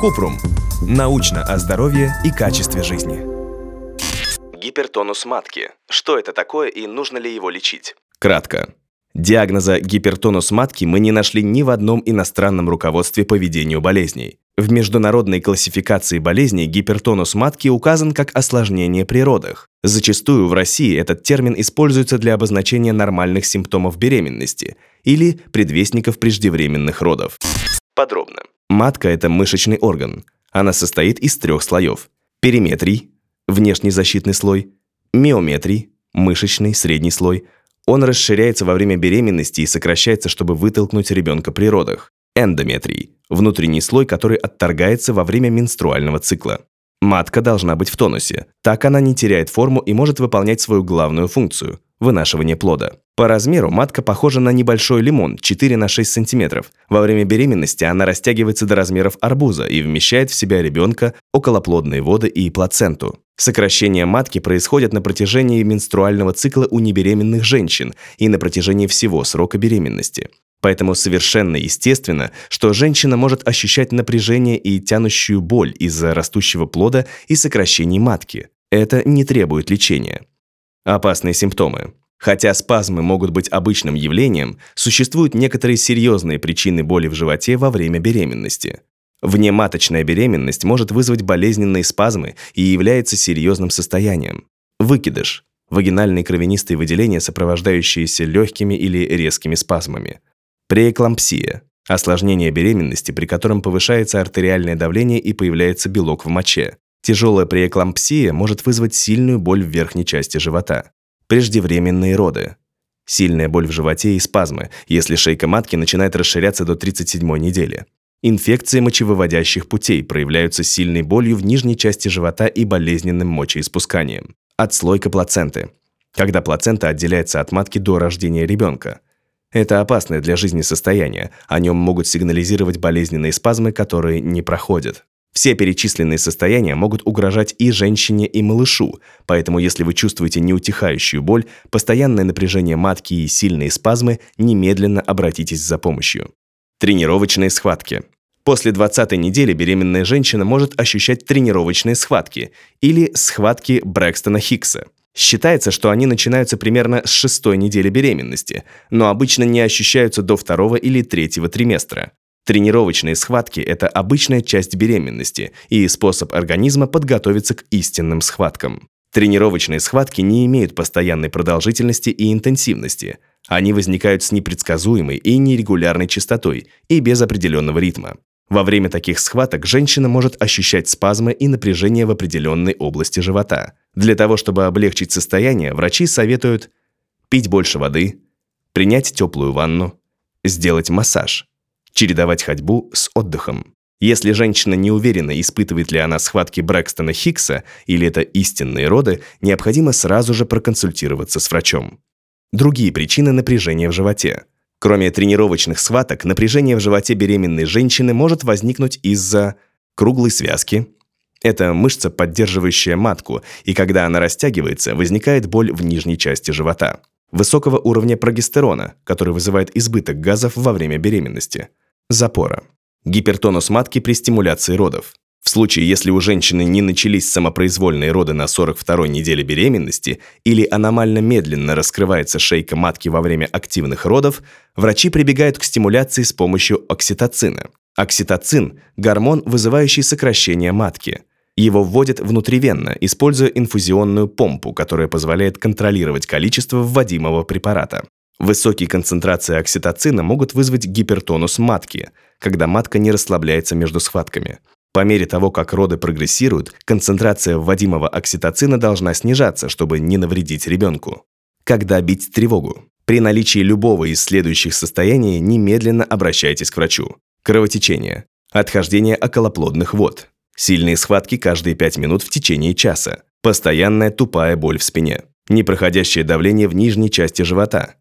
Купрум. Научно о здоровье и качестве жизни. Гипертонус матки. Что это такое и нужно ли его лечить? Кратко. Диагноза гипертонус матки мы не нашли ни в одном иностранном руководстве по ведению болезней. В международной классификации болезней гипертонус матки указан как осложнение при родах. Зачастую в России этот термин используется для обозначения нормальных симптомов беременности или предвестников преждевременных родов. Подробно. Матка – это мышечный орган. Она состоит из трех слоев. Периметрий – внешний защитный слой, миометрий – мышечный средний слой. Он расширяется во время беременности и сокращается, чтобы вытолкнуть ребенка при родах. Эндометрий – внутренний слой, который отторгается во время менструального цикла. Матка должна быть в тонусе. Так она не теряет форму и может выполнять свою главную функцию – вынашивание плода. По размеру матка похожа на небольшой лимон 4 на 6 см. Во время беременности она растягивается до размеров арбуза и вмещает в себя ребенка, околоплодные воды и плаценту. Сокращение матки происходит на протяжении менструального цикла у небеременных женщин и на протяжении всего срока беременности. Поэтому совершенно естественно, что женщина может ощущать напряжение и тянущую боль из-за растущего плода и сокращений матки. Это не требует лечения. Опасные симптомы. Хотя спазмы могут быть обычным явлением, существуют некоторые серьезные причины боли в животе во время беременности. Внематочная беременность может вызвать болезненные спазмы и является серьезным состоянием. Выкидыш – вагинальные кровянистые выделения, сопровождающиеся легкими или резкими спазмами. Преэклампсия – осложнение беременности, при котором повышается артериальное давление и появляется белок в моче. Тяжелая преэклампсия может вызвать сильную боль в верхней части живота. Преждевременные роды. Сильная боль в животе и спазмы, если шейка матки начинает расширяться до 37 недели. Инфекции мочевыводящих путей проявляются сильной болью в нижней части живота и болезненным мочеиспусканием. Отслойка плаценты. Когда плацента отделяется от матки до рождения ребенка. Это опасное для жизни состояние, о нем могут сигнализировать болезненные спазмы, которые не проходят. Все перечисленные состояния могут угрожать и женщине, и малышу, поэтому если вы чувствуете неутихающую боль, постоянное напряжение матки и сильные спазмы, немедленно обратитесь за помощью. Тренировочные схватки. После 20 недели беременная женщина может ощущать тренировочные схватки или схватки Брэкстона Хиггса. Считается, что они начинаются примерно с шестой недели беременности, но обычно не ощущаются до второго или третьего триместра. Тренировочные схватки – это обычная часть беременности и способ организма подготовиться к истинным схваткам. Тренировочные схватки не имеют постоянной продолжительности и интенсивности. Они возникают с непредсказуемой и нерегулярной частотой и без определенного ритма. Во время таких схваток женщина может ощущать спазмы и напряжение в определенной области живота. Для того, чтобы облегчить состояние, врачи советуют пить больше воды, принять теплую ванну, сделать массаж, чередовать ходьбу с отдыхом. Если женщина не уверена, испытывает ли она схватки Брэкстона Хиггса или это истинные роды, необходимо сразу же проконсультироваться с врачом. Другие причины напряжения в животе. Кроме тренировочных схваток, напряжение в животе беременной женщины может возникнуть из-за круглой связки. Это мышца, поддерживающая матку, и когда она растягивается, возникает боль в нижней части живота. Высокого уровня прогестерона, который вызывает избыток газов во время беременности. Запора. Гипертонус матки при стимуляции родов. В случае, если у женщины не начались самопроизвольные роды на 42-й неделе беременности или аномально медленно раскрывается шейка матки во время активных родов, врачи прибегают к стимуляции с помощью окситоцина. Окситоцин – гормон, вызывающий сокращение матки. Его вводят внутривенно, используя инфузионную помпу, которая позволяет контролировать количество вводимого препарата. Высокие концентрации окситоцина могут вызвать гипертонус матки, когда матка не расслабляется между схватками. По мере того, как роды прогрессируют, концентрация вводимого окситоцина должна снижаться, чтобы не навредить ребенку. Когда бить тревогу? При наличии любого из следующих состояний немедленно обращайтесь к врачу. Кровотечение. Отхождение околоплодных вод. Сильные схватки каждые 5 минут в течение часа. Постоянная тупая боль в спине. Непроходящее давление в нижней части живота.